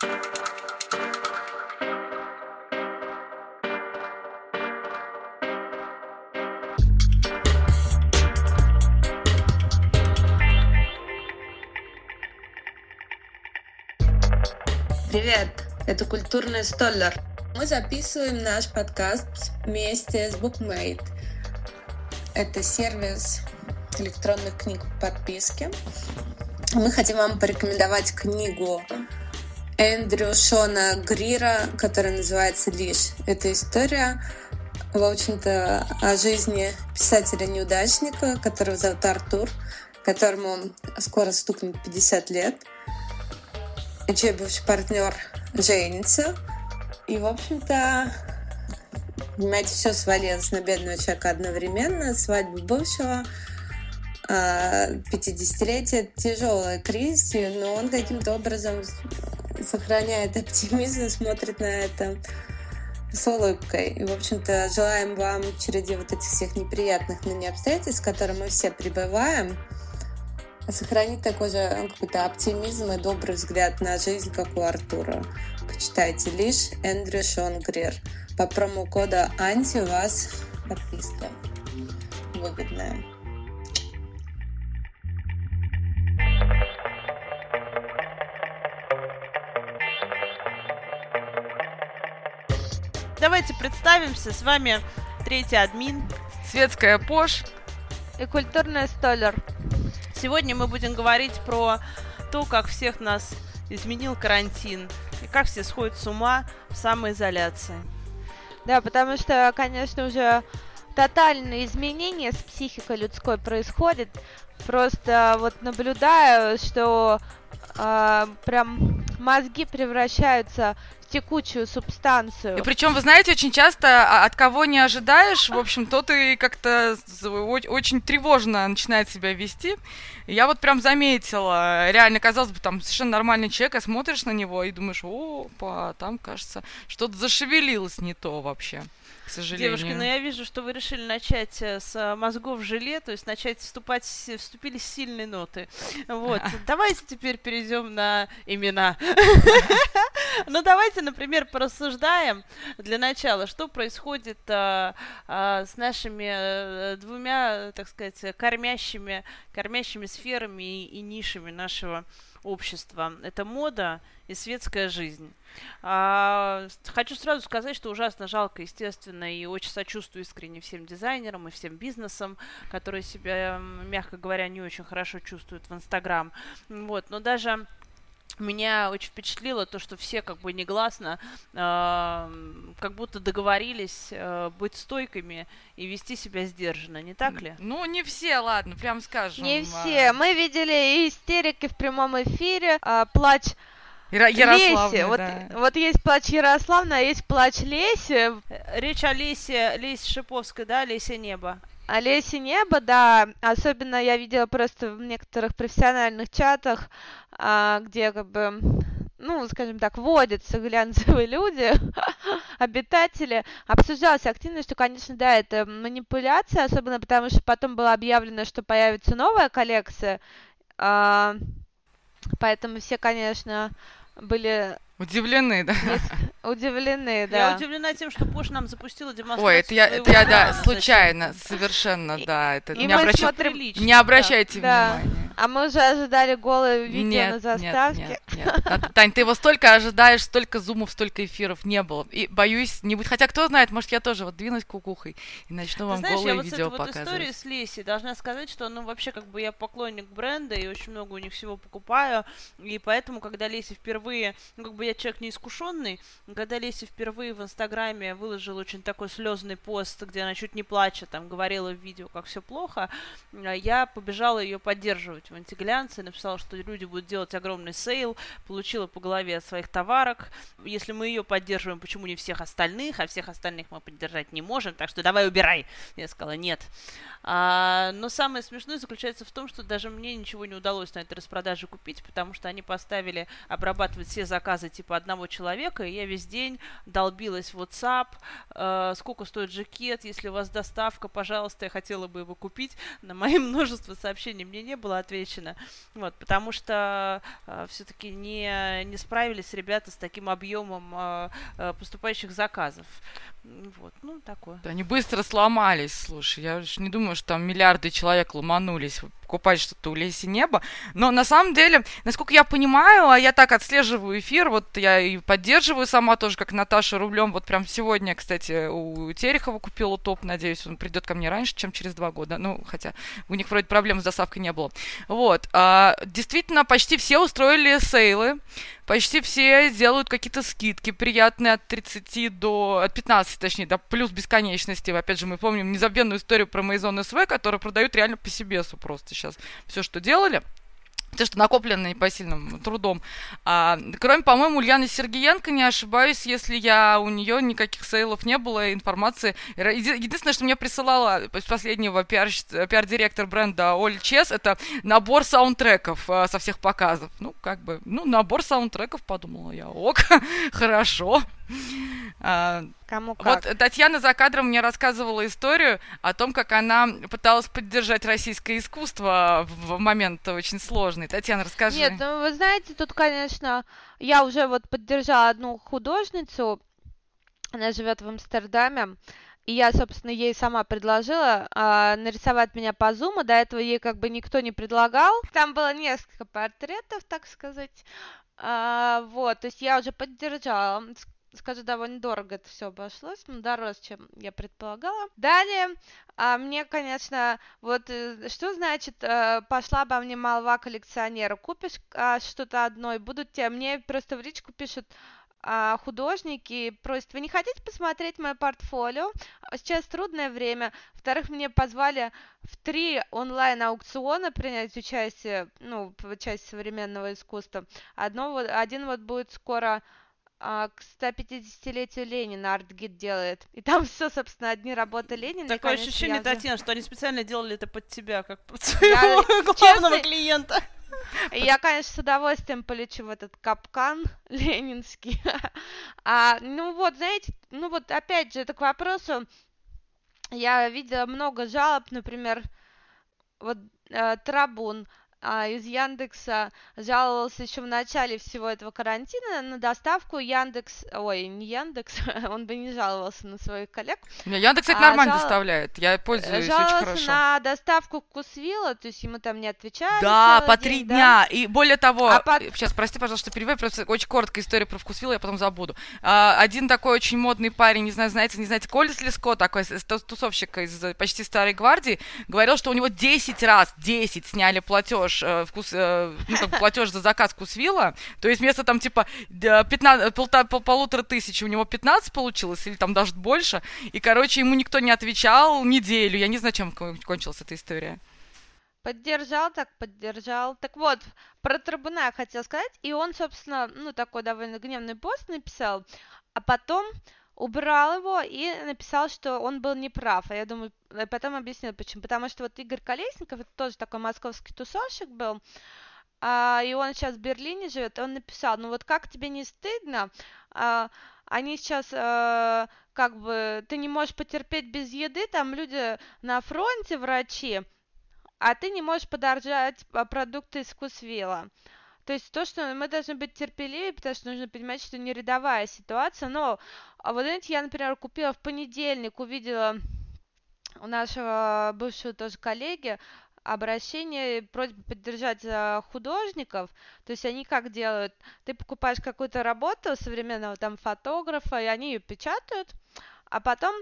Привет, это Культурный Столлер. Мы записываем наш подкаст вместе с BookMate. Это сервис электронных книг по подписке. Мы хотим вам порекомендовать книгу Эндрю Шона Грира, которая называется «Лишь». Это история, в общем-то, о жизни писателя-неудачника, которого зовут Артур, которому скоро стукнет 50 лет – чей бывший партнер женится. И, в общем-то, понимаете, все свалилось на бедного человека одновременно. Свадьба бывшего, 50-летие, а, тяжелая кризис, но он каким-то образом сохраняет оптимизм, смотрит на это с улыбкой. И, в общем-то, желаем вам в череде вот этих всех неприятных ныне обстоятельств, в которых мы все пребываем, сохранить такой же ну, какой-то оптимизм и добрый взгляд на жизнь, как у Артура. Почитайте лишь Эндрю Шон Грир. По промокода Анти у вас подписка выгодная. Давайте представимся. С вами третий админ. Светская Пош. И культурная Столер. Сегодня мы будем говорить про то, как всех нас изменил карантин и как все сходят с ума в самоизоляции. Да, потому что, конечно, уже тотальные изменения с психикой людской происходят. Просто вот наблюдаю, что э, прям мозги превращаются текучую субстанцию. И причем, вы знаете, очень часто а, от кого не ожидаешь, в общем, тот и как-то очень тревожно начинает себя вести. Я вот прям заметила, реально, казалось бы, там совершенно нормальный человек, а смотришь на него и думаешь, опа, там, кажется, что-то зашевелилось не то вообще к сожалению. Девушки, но я вижу, что вы решили начать э, с э, мозгов желе, то есть начать вступать, вступили с сильной ноты. Вот, давайте теперь перейдем на имена. Ну, давайте, например, порассуждаем для начала, что происходит а, с нашими двумя, так сказать, кормящими, кормящими сферами и нишами нашего общества. Это мода и светская жизнь. А, хочу сразу сказать, что ужасно жалко, естественно, и очень сочувствую искренне всем дизайнерам и всем бизнесам, которые себя, мягко говоря, не очень хорошо чувствуют в Инстаграм. Вот, но даже меня очень впечатлило то, что все как бы негласно э, как будто договорились э, быть стойкими и вести себя сдержанно, не так ли? Ну, не все, ладно, прям скажем. Не все. Мы видели истерики в прямом эфире, э, плач Яро- Ярославна, Леси. Вот, вот есть плач Ярославна, а есть плач Леси. Речь о Лесе, Лесе Шиповской, да, Лесе Небо. Олеси Небо, да, особенно я видела просто в некоторых профессиональных чатах, а, где как бы ну, скажем так, водятся глянцевые люди, обитатели, обсуждалась активно, что, конечно, да, это манипуляция, особенно потому, что потом было объявлено, что появится новая коллекция, а, поэтому все, конечно, были Удивлены, да? Удивлены, да. Я удивлена тем, что Пош нам запустила демонстрацию. Ой, это я, это я да, случайно, совершенно, да. Это и не, обращ... смотрим... не обращайте да. внимания. А мы уже ожидали голое видео нет, на заставке. Нет, нет, нет. Тань, ты его столько ожидаешь, столько зумов, столько эфиров не было. И боюсь, не будет. Хотя кто знает, может, я тоже вот двинусь кукухой и начну вам знаешь, голые я вот видео вот показывать. истории с Леси должна сказать, что, ну, вообще, как бы я поклонник бренда и очень много у них всего покупаю. И поэтому, когда Леси впервые, ну, как бы я человек не искушенный, когда Леси впервые в Инстаграме выложила очень такой слезный пост, где она чуть не плачет, там, говорила в видео, как все плохо, я побежала ее поддерживать в антиглянце, написала, что люди будут делать огромный sale, получила по голове от своих товарок. Если мы ее поддерживаем, почему не всех остальных, а всех остальных мы поддержать не можем, так что давай убирай. Я сказала, нет. А, но самое смешное заключается в том, что даже мне ничего не удалось на этой распродаже купить, потому что они поставили обрабатывать все заказы типа одного человека, и я весь день долбилась в WhatsApp, э, сколько стоит жакет, если у вас доставка, пожалуйста, я хотела бы его купить. На мои множество сообщений мне не было ответа отвечено. Вот, потому что э, все-таки не, не справились ребята с таким объемом э, э, поступающих заказов. Вот, ну, такое. Да, они быстро сломались, слушай. Я уж не думаю, что там миллиарды человек ломанулись покупать что-то у Леси Неба. Но на самом деле, насколько я понимаю, а я так отслеживаю эфир, вот я и поддерживаю сама тоже, как Наташа рублем. Вот прям сегодня, кстати, у Терехова купила топ. Надеюсь, он придет ко мне раньше, чем через два года. Ну, хотя у них вроде проблем с доставкой не было. Вот. А, действительно, почти все устроили сейлы. Почти все делают какие-то скидки приятные от 30 до... от 15, точнее, до плюс бесконечности. Опять же, мы помним незабвенную историю про Maison СВ, которую продают реально по себе просто сейчас. Все, что делали то, что накоплено непосильным трудом. А, кроме, по-моему, Ульяны Сергеенко, не ошибаюсь, если я у нее никаких сейлов не было, информации. Единственное, что мне присылала последнего пиар, пиар-директор бренда Оль Чес, это набор саундтреков а, со всех показов. Ну, как бы, ну, набор саундтреков, подумала я, ок, хорошо. А, Кому как? Вот Татьяна за кадром мне рассказывала историю о том, как она пыталась поддержать российское искусство в момент очень сложный. Татьяна, расскажи. Нет, ну вы знаете, тут, конечно, я уже вот поддержала одну художницу, она живет в Амстердаме, и я, собственно, ей сама предложила э, нарисовать меня по зуму. До этого ей как бы никто не предлагал. Там было несколько портретов, так сказать. А, вот, то есть я уже поддержала скажу, довольно дорого это все обошлось, но дороже, чем я предполагала. Далее, а, мне, конечно, вот э, что значит, а, пошла бы мне молва коллекционера, купишь а, что-то одно, и будут тебе, мне просто в личку пишут, а, художники просят, вы не хотите посмотреть мое портфолио? Сейчас трудное время. Во-вторых, мне позвали в три онлайн-аукциона принять участие, ну, в части современного искусства. Одно, один вот будет скоро а, к 150-летию Ленина ArtGit делает. И там все, собственно, одни работы Ленина. Такое ощущение, Татьяна, что они специально делали это под тебя, как под своего я, главного честно, клиента. Я, конечно, с удовольствием полечу в этот капкан ленинский. а, ну вот, знаете, ну вот опять же, это к вопросу, я видела много жалоб, например, вот э, Трабун, а, из Яндекса жаловался еще в начале всего этого карантина на доставку Яндекс, ой, не Яндекс, он бы не жаловался на своих коллег. Не, Яндекс, кстати, а нормально жал... доставляет, я пользуюсь жаловался очень хорошо. на доставку Вкусвилла, то есть ему там не отвечали. Да, по три день, дня, да? и более того, а под... сейчас, прости, пожалуйста, что перебиваю, просто очень короткая история про Вкусвилла, я потом забуду. А, один такой очень модный парень, не знаю, знаете, не знаете, Колес Леско, такой тусовщик из почти старой гвардии, говорил, что у него 10 раз, 10 сняли платеж платеж, э, вкус, э, ну, как платеж за заказ вкусвилла, то есть вместо там типа 15, пол, пол, полутора тысяч у него 15 получилось, или там даже больше, и, короче, ему никто не отвечал неделю, я не знаю, чем кончилась эта история. Поддержал, так поддержал. Так вот, про Трибуна я хотела сказать, и он, собственно, ну, такой довольно гневный пост написал, а потом убрал его и написал, что он был неправ. А я думаю, э, потом объяснил, почему. Потому что вот Игорь Колесников, это тоже такой московский тусовщик был, а, и он сейчас в Берлине живет, он написал, ну вот как тебе не стыдно, а, они сейчас а, как бы, ты не можешь потерпеть без еды, там люди на фронте, врачи, а ты не можешь подоржать а, продукты из вкусвилла. То есть то, что мы должны быть терпеливее, потому что нужно понимать, что не рядовая ситуация. Но, а вот знаете, я, например, купила в понедельник, увидела у нашего бывшего тоже коллеги обращение, просьба поддержать э, художников, то есть они как делают, ты покупаешь какую-то работу современного там фотографа, и они ее печатают, а потом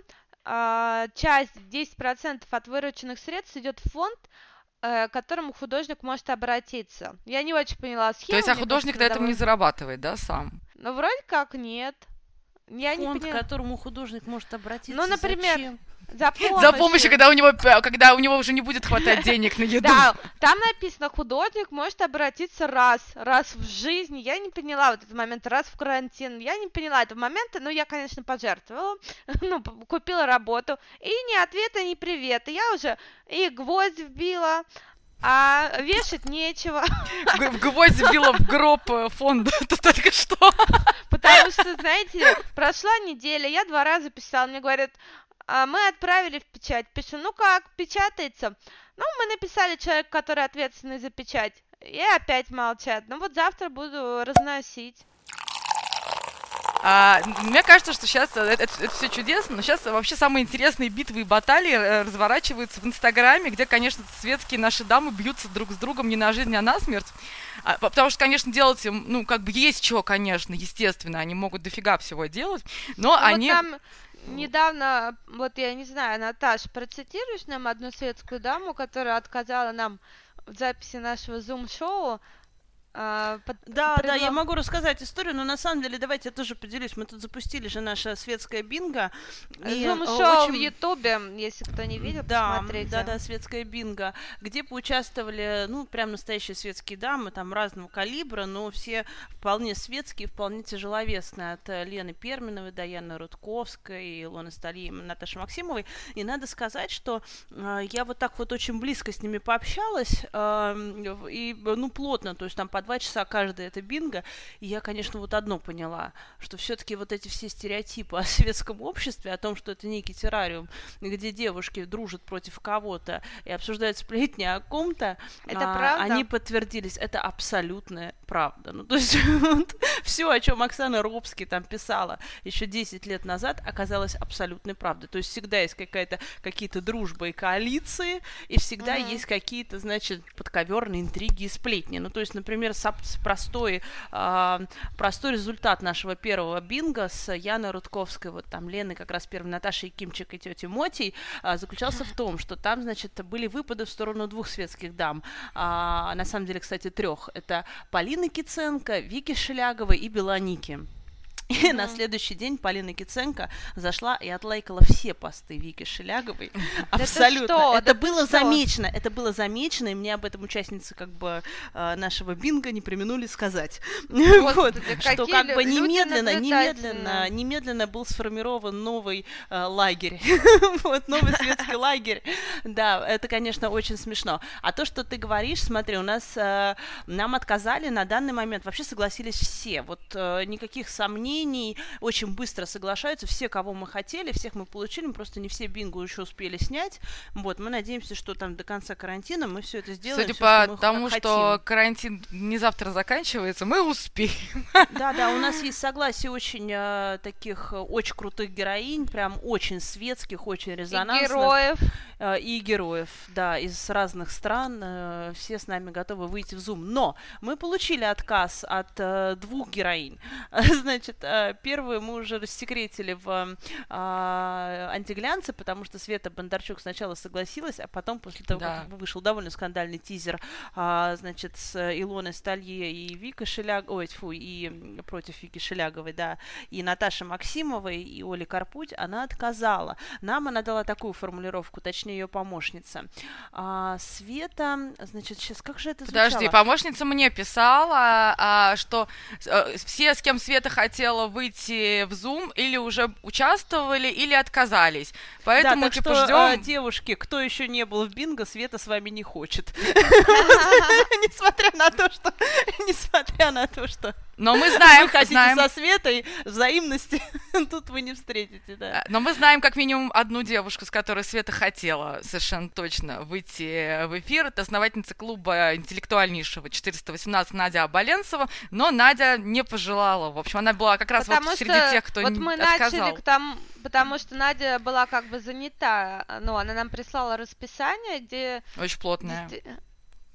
э, часть, 10% от вырученных средств идет в фонд, к которому художник может обратиться. Я не очень поняла схему. То есть, а художник на этом довольно... не зарабатывает, да, сам? Ну, вроде как нет. Я Фонд, не поняла. к которому художник может обратиться. Ну, например, зачем? За помощью. За помощью, когда у него, когда у него уже не будет хватать денег на еду. Да, там написано, художник может обратиться раз, раз в жизни. Я не поняла вот этот момент, раз в карантин. Я не поняла этого момента, но я, конечно, пожертвовала. Ну, купила работу. И ни ответа, ни привета. Я уже и гвоздь вбила, а вешать нечего. Гвоздь вбила в гроб э, фонда, это только что. Потому что, знаете, прошла неделя, я два раза писала, мне говорят, а мы отправили в печать. Пишу, ну как, печатается? Ну, мы написали человек, который ответственный за печать, и опять молчат. Ну вот завтра буду разносить. А, мне кажется, что сейчас это, это, это все чудесно, но сейчас вообще самые интересные битвы и баталии э, разворачиваются в Инстаграме, где, конечно, светские наши дамы бьются друг с другом не на жизнь, а на смерть. А, потому что, конечно, делать им, ну, как бы есть чего, конечно, естественно, они могут дофига всего делать, но Ну, они... Вот там недавно, вот я не знаю, Наташ, процитируешь нам одну светскую даму, которая отказала нам в записи нашего зум-шоу, а, под- Да, да, я могу рассказать историю, но на самом деле давайте я тоже поделюсь. Мы тут запустили же наше светское бинго. и, э, Зум-шоу в очень- Ютубе, если кто не видел, Да, посмотрите. да, да, светское бинго, где поучаствовали, ну, прям настоящие светские дамы, там разного калибра, но все вполне светские, вполне тяжеловесные, от э, Лены Перминовой, Даяны Рудковской, Илоны Стали, Наташи Максимовой. И надо сказать, что э, я вот так вот очень близко с ними пообщалась, э, и, ну, плотно, то есть там по два часа каждое это бинго, и я, конечно, вот одно поняла, что все-таки вот эти все стереотипы о светском обществе, о том, что это некий террариум, где девушки дружат против кого-то и обсуждают сплетни о ком-то, Это а, правда? они подтвердились. Это абсолютная правда. Ну, то есть вот, все, о чем Оксана Робский там писала еще 10 лет назад, оказалось абсолютной правдой. То есть всегда есть какая-то какие-то дружбы и коалиции, и всегда Мгм. есть какие-то, значит, подковерные интриги и сплетни. Ну, то есть, например, простой, а, простой результат нашего первого бинга с Яной Рудковской, вот там Леной, как раз первой Наташей Кимчик и тетей Мотей, а, заключался в том, что там, значит, были выпады в сторону двух светских дам. А, на самом деле, кстати, трех. Это Полина Киценко, Вики Шеляговой и Беланики. И на следующий день Полина Киценко зашла и отлайкала все посты Вики Шеляговой. Абсолютно. что? Это Да было замечено. Это было замечено, и мне об этом участницы как бы э, нашего бинга не применули сказать. Вот, что как бы немедленно, немедленно, немедленно был сформирован новый э, лагерь. Вот новый светский лагерь. Да, это, конечно, очень смешно. А то, что ты говоришь, смотри, у нас э, нам отказали на данный момент, вообще согласились все. Вот э, никаких сомнений, очень быстро соглашаются все, кого мы хотели, всех мы получили, мы просто не все бингу еще успели снять. Вот, мы надеемся, что там до конца карантина мы все это сделаем. Судя что по тому, хотим. что карантин не завтра заканчивается, мы успеем. Да, да, у нас есть согласие очень э, таких э, очень крутых героинь, прям очень светских, очень И резонансных. героев. э, и героев, да, из разных стран. э, все с нами готовы выйти в Zoom. Но мы получили отказ от э, двух героинь. Значит, первую мы уже рассекретили в э, антиглянце, потому что Света Бондарчук сначала согласилась, а потом, после того, Да. как вышел довольно скандальный тизер, а, значит, с Илоной Сталье и Викой Шеляг... Ой, тьфу, и против Вики Шеляговой, да, и Наташи Максимовой, и Оли Карпуть, она отказала. Нам она дала такую формулировку, точнее, ее помощница. А, Света, значит, сейчас, как же это Подожди, звучало? помощница мне писала, а, что э, все, с кем Света хотела выйти в Zoom, или уже участвовали, или отказались. Поэтому, да, так типа, что, ждем. а, девушки, кто еще не был в бинго, Света с вами не хочет. Несмотря на то, что... Несмотря на то, что... Но мы знаем, Вы хотите знаем, со Светой взаимности, тут вы не встретите, да. но мы знаем как минимум одну девушку, с которой Света хотела совершенно точно выйти в эфир. Это основательница клуба интеллектуальнейшего 418 Надя Абаленцева, но Надя не пожелала. В общем, она была как раз вот Потому среди что тех, кто вот не мы отказал. начали к тому, потому что Надя была как бы занята, ну, она нам прислала расписание, где... Очень плотная. десяти-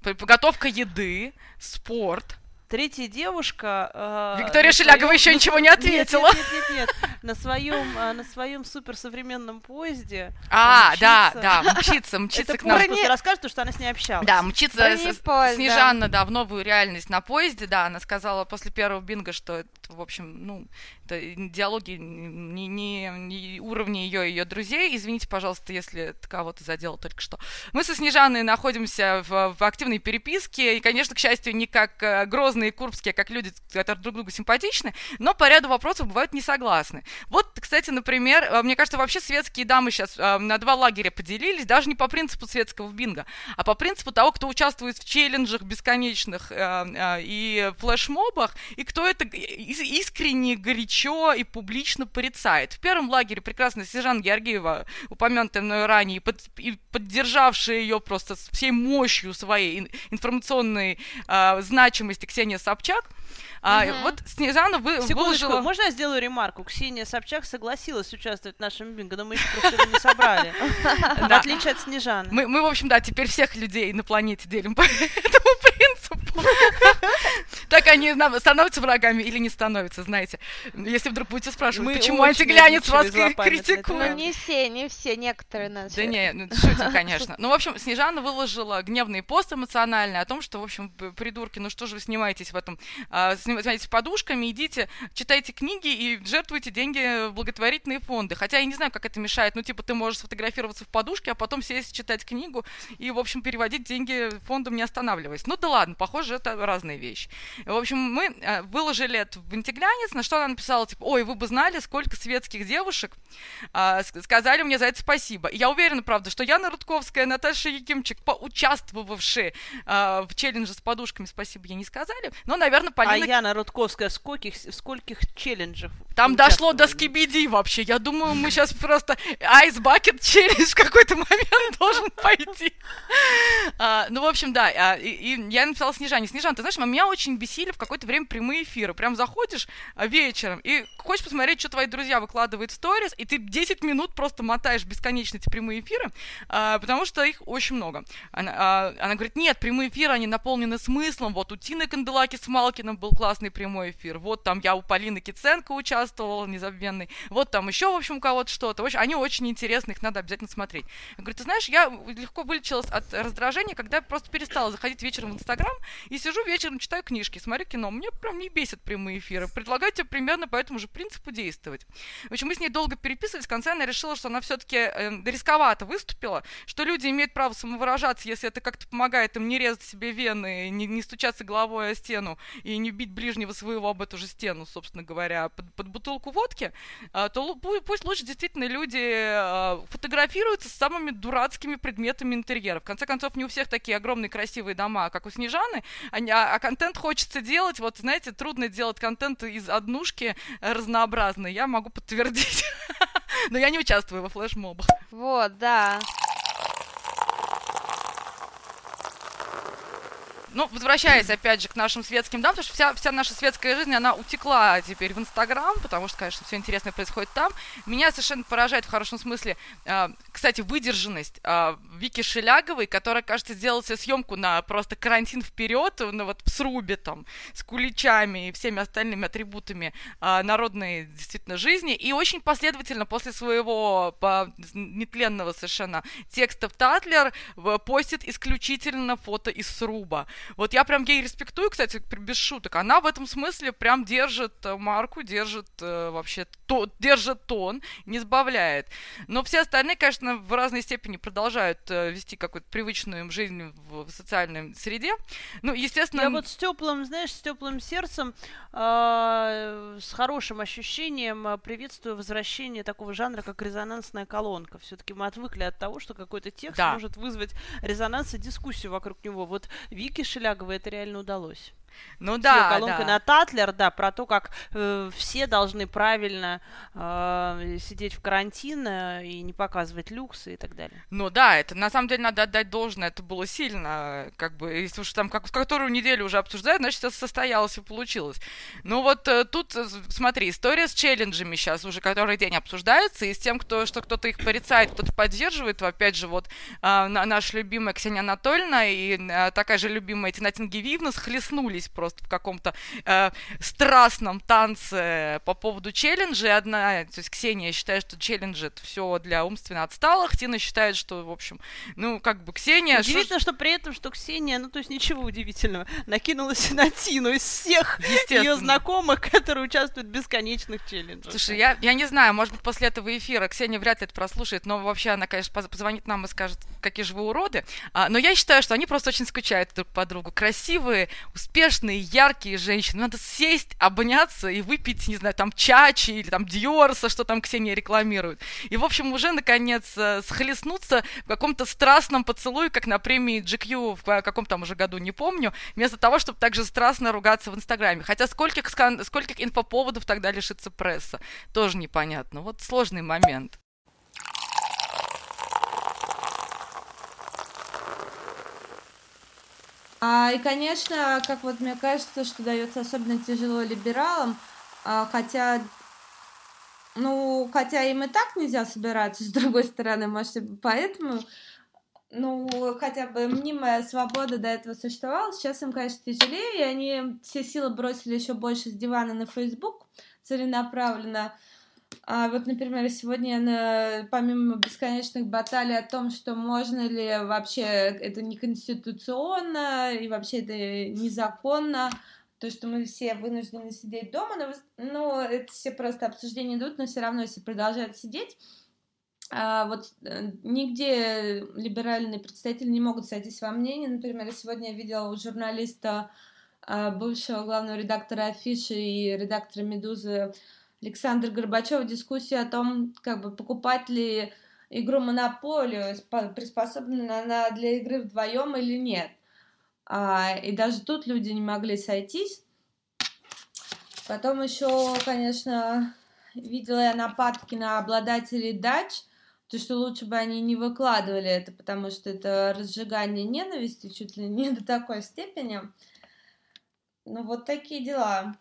П- Подготовка еды, спорт. Третья девушка... э, Виктория Шелягова своём- еще ничего не ответила. Нет, нет, нет, нет, нет. На своем, э, на своем суперсовременном поезде. А, мчится. да, да, мчится, мчится Это к нам. Пуля просто расскажет, что она с ней общалась. Да, мчится с- да. Снежанна, да, в новую реальность на поезде, да, она сказала после первого бинга, что это, в общем, ну, диалоги не, не, не уровня ее и ее друзей. Извините, пожалуйста, если кого-то задело только что. Мы со Снежанной находимся в, в активной переписке, и, конечно, к счастью, не как э, грозные курбские, как люди, которые друг другу симпатичны, но по ряду вопросов бывают не согласны. Вот, кстати, например, э, мне кажется, вообще светские дамы сейчас э, на два лагеря поделились, даже не по принципу светского бинго, а по принципу того, кто участвует в челленджах бесконечных и флешмобах, и кто это искренне, горячо и публично порицает. В первом лагере прекрасно Сержан Георгиева, упомянутая мною ранее, под, и поддержавшая ее просто всей мощью своей информационной э, значимости Ксения Собчак, а, угу. Вот Снежана вы, выложила... Можно я сделаю ремарку? Ксения Собчак согласилась участвовать в нашем бинго, но мы еще просто не собрали. В отличие от Снежаны. Мы, в общем, да, теперь всех людей на планете делим по этому принципу. Так они становятся врагами или не становятся, знаете. Если вдруг будете спрашивать, почему антиглянец вас критикует. Ну, не все, не все, некоторые нас. Да не, ну, шутим, конечно. Ну, в общем, Снежана выложила гневный пост эмоциональный о том, что, в общем, придурки, ну что же вы снимаетесь в этом а, занимаетесь подушками, идите, читайте книги и жертвуйте деньги в благотворительные фонды. Хотя я не знаю, как это мешает. Ну, типа, ты можешь сфотографироваться в подушке, а потом сесть читать книгу и, в общем, переводить деньги фондом, не останавливаясь. Ну да ладно, похоже, это разные вещи. В общем, мы э, выложили это в антиглянец, на что она написала, типа, ой, вы бы знали, сколько светских девушек а, сказали мне за это спасибо. я уверена, правда, что Яна Рудковская, Наташа Якимчик, поучаствовавшие а, в челлендже с подушками, спасибо ей не сказали. Но, наверное, Полина... А Яна Рудковская, скольких, скольких челленджев? Там дошло до скибиди вообще. Я думаю, мы сейчас просто Bucket челлендж в какой-то момент должен пойти. А, ну, в общем, да. А, и, и я написала Снежане. Снежан, ты знаешь, меня очень бесили в какое-то время прямые эфиры. Прям заходишь а, вечером и хочешь посмотреть, что твои друзья выкладывают в сторис, и ты 10 минут просто мотаешь бесконечно эти прямые эфиры, а, потому что их очень много. Она, а, она говорит, нет, прямые эфиры, они наполнены смыслом. Вот у Тины Канделаки с Малкиным был классный прямой эфир. Вот там я у Полины Киценко участвовала, незабвенный. Вот там еще, в общем, у кого-то что-то. В общем, они очень интересны, их надо обязательно смотреть. Я говорю, ты знаешь, я легко вылечилась от раздражения, когда просто перестала заходить вечером в Инстаграм и сижу вечером, читаю книжки, смотрю кино. Мне прям не бесит прямые эфиры. Предлагаю тебе примерно по этому же принципу действовать. В общем, мы с ней долго переписывались. В конце она решила, что она все-таки э, рисковато выступила, что люди имеют право самовыражаться, если это как-то помогает им не резать себе вены, не, не стучаться головой о стену и не бить ближнего своего об эту же стену, собственно говоря, под, под бутылку водки, а, то пусть лучше действительно люди а, фотографируются с самыми дурацкими предметами интерьера. В конце концов, не у всех такие огромные красивые дома, как у Снежаны, а, а контент хочется делать, вот, знаете, трудно делать контент из однушки разнообразный, я могу подтвердить. Но я не участвую во флешмобах. Вот, да. Ну, возвращаясь опять же к нашим светским дамам, потому что вся, вся наша светская жизнь, она утекла теперь в Инстаграм, потому что, конечно, все интересное происходит там. Меня совершенно поражает в хорошем смысле, э, кстати, выдержанность э, Вики Шеляговой, которая, кажется, сделала себе съемку на просто карантин вперед, ну вот в срубе там, с куличами и всеми остальными атрибутами э, народной действительно жизни, и очень последовательно после своего по, нетленного совершенно текста в Татлер постит исключительно фото из сруба. Вот я прям ей респектую, кстати, без шуток. Она в этом смысле прям держит э, марку, держит э, вообще то, держит тон, не сбавляет. Но все остальные, конечно, в разной степени продолжают э, вести какую-то привычную им жизнь в, в социальной среде. Ну, естественно... Я вот с теплым, знаешь, с теплым сердцем, э, с хорошим ощущением приветствую возвращение такого жанра, как резонансная колонка. Все-таки мы отвыкли от того, что какой-то текст да. может вызвать резонанс и дискуссию вокруг него. Вот Вики Шеляговой это реально удалось. Ну да, да. на Татлер, да, про то, как э, все должны правильно э, сидеть в карантин э, и не показывать люксы и так далее. Ну да, это на самом деле надо отдать должное, это было сильно, как бы, если уж там как, которую неделю уже обсуждают, значит, это состоялось и получилось. Ну вот э, тут, э, смотри, история с челленджами сейчас уже который день обсуждается, и с тем, кто, что кто-то их порицает, кто-то поддерживает, опять же, вот э, наша любимая Ксения Анатольевна и э, такая же любимая Тинатин Гививна схлестнулись сошлись просто в каком-то э, страстном танце по поводу челленджа. Одна, то есть Ксения считает, что челлендж это все для умственно отсталых. Тина считает, что, в общем, ну, как бы Ксения... Удивительно, что, что при этом, что Ксения, ну, то есть ничего удивительного, накинулась на Тину из всех ее знакомых, которые участвуют в бесконечных челленджах. Слушай, я, я не знаю, может быть, после этого эфира Ксения вряд ли это прослушает, но вообще она, конечно, позвонит нам и скажет, какие же вы уроды. А, но я считаю, что они просто очень скучают друг по другу. Красивые, успешные, успешные, яркие женщины. Надо сесть, обняться и выпить, не знаю, там чачи или там Диорса, что там Ксения рекламирует. И, в общем, уже, наконец, э, схлестнуться в каком-то страстном поцелуе, как на премии GQ в каком там уже году, не помню, вместо того, чтобы также страстно ругаться в Инстаграме. Хотя скольких, скольких инфоповодов тогда лишится пресса, тоже непонятно. Вот сложный момент. А, и, конечно, как вот мне кажется, что дается особенно тяжело либералам, а, хотя, ну, хотя им и так нельзя собираться, с другой стороны, может, поэтому, ну, хотя бы мнимая свобода до этого существовала, сейчас им, конечно, тяжелее, и они все силы бросили еще больше с дивана на Facebook целенаправленно, а вот, например, сегодня на, помимо бесконечных баталий о том, что можно ли вообще это неконституционно и вообще это незаконно, то, что мы все вынуждены сидеть дома, но, ну, это все просто обсуждения идут, но все равно все продолжают сидеть. А вот э, нигде либеральные представители не могут сойтись во мнении. Например, сегодня я видела у журналиста, а, бывшего главного редактора Афиши и редактора Медузы Александр Горбачев дискуссию о том, как бы покупать ли игру Монополию, приспособлена она для игры вдвоем или нет. А, и даже тут люди не могли сойтись. Потом еще, конечно, видела я нападки на обладателей дач, то, что лучше бы они не выкладывали это, потому что это разжигание ненависти чуть ли не до такой степени. Ну, вот такие дела.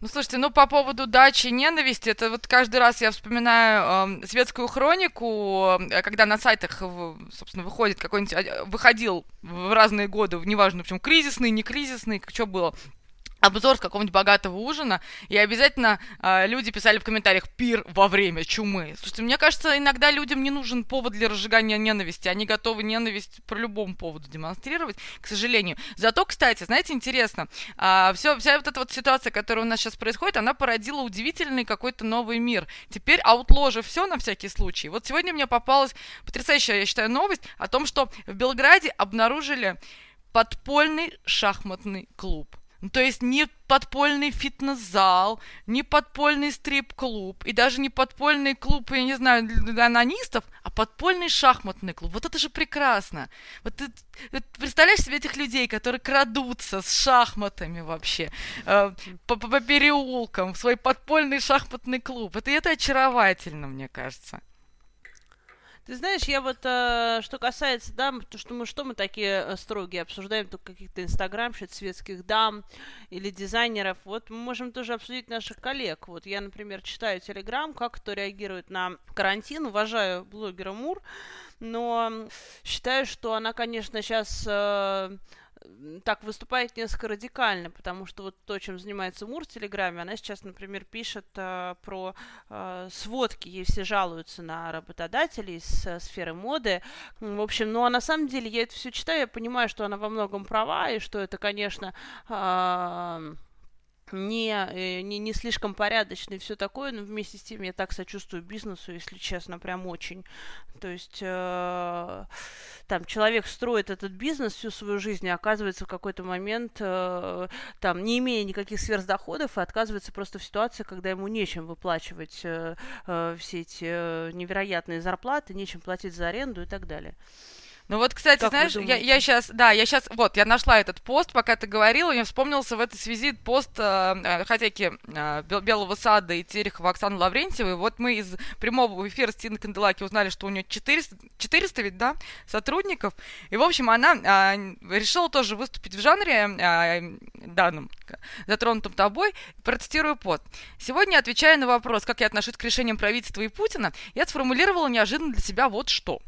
Ну, слушайте, ну, по поводу дачи ненависти, это вот каждый раз я вспоминаю э, светскую хронику, э, когда на сайтах, собственно, выходит какой-нибудь, выходил в разные годы, неважно, в общем, кризисный, не кризисный, что было, обзор какого-нибудь богатого ужина, и обязательно э, люди писали в комментариях «пир во время чумы». Слушайте, мне кажется, иногда людям не нужен повод для разжигания ненависти, они готовы ненависть по любому поводу демонстрировать, к сожалению. Зато, кстати, знаете, интересно, э, все, вся вот эта вот ситуация, которая у нас сейчас происходит, она породила удивительный какой-то новый мир. Теперь аутложи все на всякий случай. Вот сегодня мне попалась потрясающая, я считаю, новость о том, что в Белграде обнаружили подпольный шахматный клуб. Ну, то есть не подпольный фитнес-зал, не подпольный стрип-клуб, и даже не подпольный клуб, я не знаю, для анонистов, а подпольный шахматный клуб. Вот это же прекрасно. Вот ты, ты представляешь себе этих людей, которые крадутся с шахматами вообще э, по, по, переулкам в свой подпольный шахматный клуб. Это, это очаровательно, мне кажется. Ты знаешь, я вот, э, что касается дам, то что мы, что мы такие э, строгие, обсуждаем только каких-то инстаграмщиц, светских дам или дизайнеров, вот мы можем тоже обсудить наших коллег. Вот я, например, читаю Телеграм, как кто реагирует на карантин, уважаю блогера Мур, но считаю, что она, конечно, сейчас... Э, так выступает несколько радикально, потому что вот то, чем занимается Мур в Телеграме, она сейчас, например, пишет э, про э, сводки, ей все жалуются на работодателей из э, сферы моды. В общем, ну а на самом деле я это все читаю, я понимаю, что она во многом права, и что это, конечно, э, не, э, не, не слишком порядочный и все такое, но вместе с тем я так сочувствую бизнесу, если честно, прям очень. То есть э, там человек строит этот бизнес всю свою жизнь, и оказывается в какой-то момент, э, там, не имея никаких сверхдоходов, и отказывается просто в ситуации, когда ему нечем выплачивать э, э, все эти э, невероятные зарплаты, нечем платить за аренду и так далее. Ну вот, кстати, как знаешь, я, я сейчас, да, я сейчас, вот, я нашла этот пост, пока ты говорила, мне вспомнился в этой связи пост э, э хозяйки э, Белого сада и Терехова Оксаны Лаврентьевой. Вот мы из прямого эфира Стины Канделаки узнали, что у нее 400, 400 ведь, да, сотрудников. И, в общем, она э, решила тоже выступить в жанре э, данном, затронутом тобой. Процитирую пост. Сегодня, отвечая на вопрос, как я отношусь к решениям правительства и Путина, я сформулировала неожиданно для себя вот что.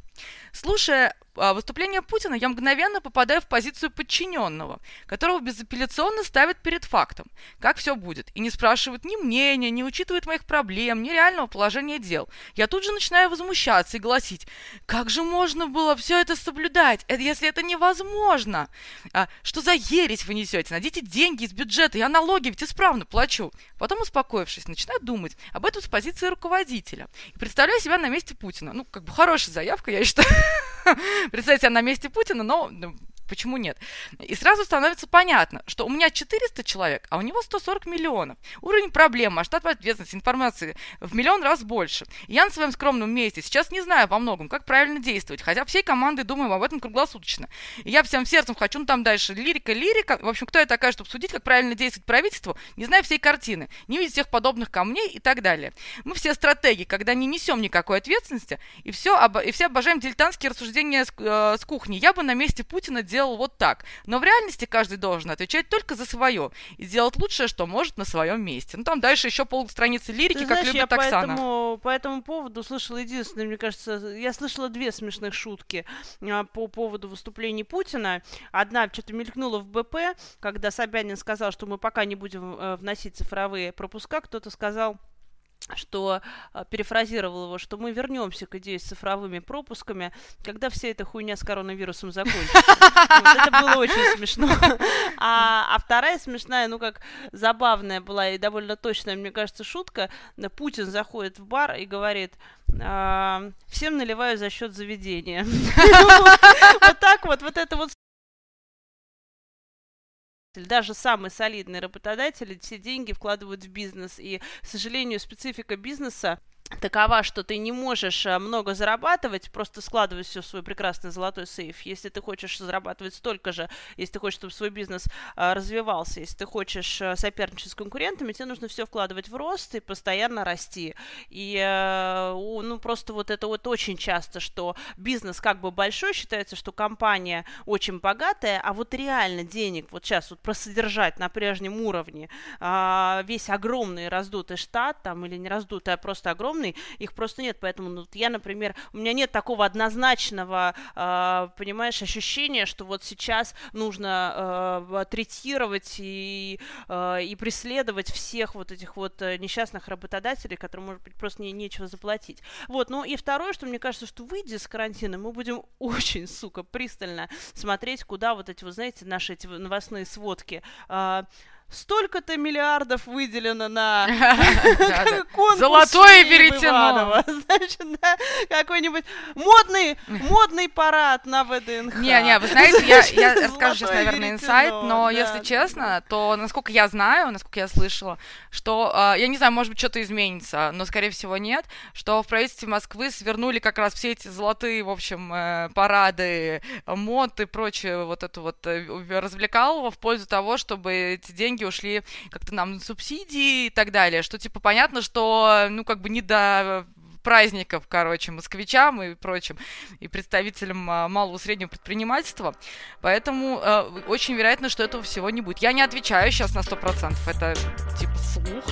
Слушая а, выступление Путина, я мгновенно попадаю в позицию подчиненного, которого безапелляционно ставят перед фактом, как все будет, и не спрашивают ни мнения, не учитывают моих проблем, ни реального положения дел. Я тут же начинаю возмущаться и гласить, как же можно было все это соблюдать, это, если это невозможно? А, что за ересь вы несете? Найдите деньги из бюджета, я налоги ведь исправно плачу. Потом, успокоившись, начинаю думать об этом с позиции руководителя. И представляю себя на месте Путина. Ну, как бы хорошая заявка, я считаю. представить себя на месте Путина, но ну, почему нет? И сразу становится понятно, что у меня 400 человек, а у него 140 миллионов. Уровень проблем, масштаб ответственности, информации в миллион раз больше. Я на своем скромном месте сейчас не знаю во многом, как правильно действовать, хотя всей командой думаем об этом круглосуточно. И я всем сердцем хочу, ну там дальше лирика, лирика. В общем, кто я такая, чтобы судить, как правильно действовать правительству, не зная всей картины, не видеть всех подобных камней и так далее. Мы все стратеги, когда не несем никакой ответственности, и все, и все обожаем дилетантские рассуждения с, э, с кухни. Я бы на месте Путина делал вот так. Но в реальности каждый должен отвечать только за свое и сделать лучшее, что может на своем месте. Ну там дальше еще полстраницы лирики, Ты как знаешь, любит я Оксана. По этому, по этому поводу слышала единственное, мне кажется, я слышала две смешных шутки а, по поводу выступлений Путина. Одна что-то мелькнула в БП, когда Собянин сказал, что мы пока не будем э, вносить цифровые пропуска, кто-то сказал, что а, перефразировал его, что мы вернемся к идее с цифровыми пропусками, когда вся эта хуйня с коронавирусом закончится. Вот это было очень смешно. А, а вторая смешная, ну как забавная была и довольно точная, мне кажется, шутка. Путин заходит в бар и говорит, а, всем наливаю за счет заведения. Вот так вот, вот это вот даже самые солидные работодатели все деньги вкладывают в бизнес. И, к сожалению, специфика бизнеса такова, что ты не можешь э, много зарабатывать, просто складывать все в свой прекрасный золотой сейф. Если ты хочешь зарабатывать столько же, если ты хочешь, чтобы свой бизнес а, развивался, если ты хочешь а, соперничать с конкурентами, тебе нужно все вкладывать в рост и постоянно расти. И ну просто вот это вот очень часто, что бизнес как бы большой, считается, что компания очень богатая, а вот реально денег вот сейчас вот просодержать на прежнем уровне а, весь огромный раздутый штат там или не раздутый, а просто огромный огромный, их просто нет. Поэтому ну, я, например, у меня нет такого однозначного, э, понимаешь, ощущения, что вот сейчас нужно э, третировать и, э, и преследовать всех вот этих вот э, несчастных работодателей, которым, может быть, просто не, нечего заплатить. Вот, ну и второе, что мне кажется, что выйдя с карантина, мы будем очень, сука, пристально смотреть, куда вот эти, вы знаете, наши эти новостные сводки столько-то миллиардов выделено на конкурс Золотое веретено. Значит, да, какой-нибудь модный, модный парад на ВДНХ. Не-не, вы знаете, я, я расскажу сейчас, наверное, инсайт, но если честно, то, насколько я знаю, насколько я слышала, что, э, я не знаю, может быть, что-то изменится, но, скорее всего, нет, что в правительстве Москвы свернули как раз все эти золотые, в общем, э, парады, мод и прочее, вот эту вот э, развлекалово в пользу того, чтобы эти деньги деньги ушли как-то нам на субсидии и так далее, что типа понятно, что ну как бы не до праздников, короче, москвичам и прочим, и представителям а, малого и среднего предпринимательства. Поэтому э, очень вероятно, что этого всего не будет. Я не отвечаю сейчас на 100%, это типа слух.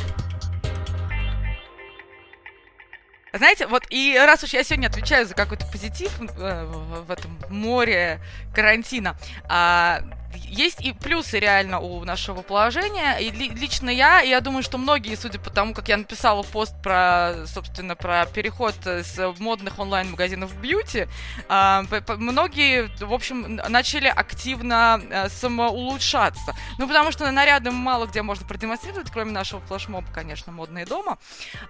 Знаете, вот и раз уж я сегодня отвечаю за какой-то позитив э, в, этом море карантина, а, есть и плюсы реально у нашего положения. И лично я, я думаю, что многие, судя по тому, как я написала пост про, собственно, про переход с модных онлайн-магазинов в бьюти, а, многие, в общем, начали активно э, самоулучшаться. Ну, потому что наряды мало где можно продемонстрировать, кроме нашего флешмоба, конечно, модные дома,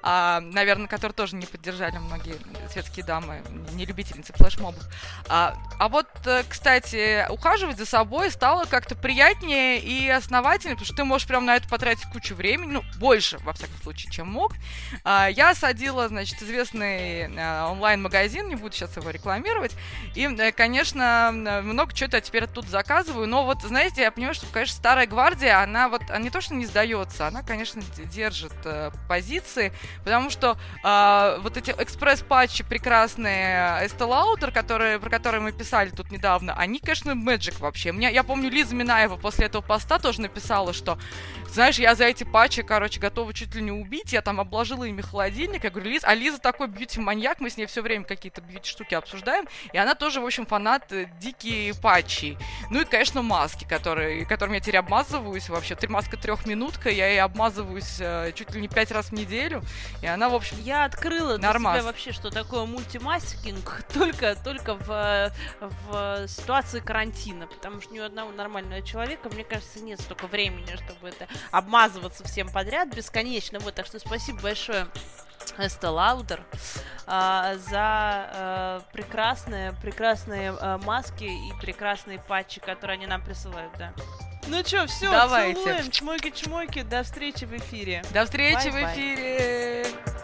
а, наверное, которые тоже не поддержали многие светские дамы, не любительницы флешмобов. А, а вот, э, кстати, ухаживать за собой стало стало как-то приятнее и основательнее, потому что ты можешь прям на это потратить кучу времени, ну, больше, во всяком случае, чем мог. А, я садила, значит, известный а, онлайн-магазин, не буду сейчас его рекламировать, и, э, конечно, много чего-то я теперь тут заказываю, но вот, знаете, я понимаю, что, конечно, старая гвардия, она вот, она не то, что не сдается, она, конечно, держит э, позиции, потому что э, вот эти экспресс-патчи прекрасные Estee Lauder, которые, про которые мы писали тут недавно, они, конечно, magic вообще. Мне, я помню, помню, Лиза Минаева после этого поста тоже написала, что, знаешь, я за эти патчи, короче, готова чуть ли не убить. Я там обложила ими холодильник. Я говорю, Лиза, а Лиза такой бьюти-маньяк, мы с ней все время какие-то бьюти-штуки обсуждаем. И она тоже, в общем, фанат э, дикие патчи. Ну и, конечно, маски, которые, которыми я теперь обмазываюсь. Вообще, три маска трехминутка, я ей обмазываюсь э, чуть ли не пять раз в неделю. И она, в общем, Я открыла для себя вообще, что такое мультимаскинг только, только в, в ситуации карантина, потому что ни у одного одного нормального человека, мне кажется, нет столько времени, чтобы это обмазываться всем подряд бесконечно. Вот, так что спасибо большое Эста Лаудер а, за а, прекрасные, прекрасные а, маски и прекрасные патчи, которые они нам присылают, да. Ну что, все, Давайте. целуем, чмоки-чмоки, до встречи в эфире. До встречи в Bye-bye. эфире!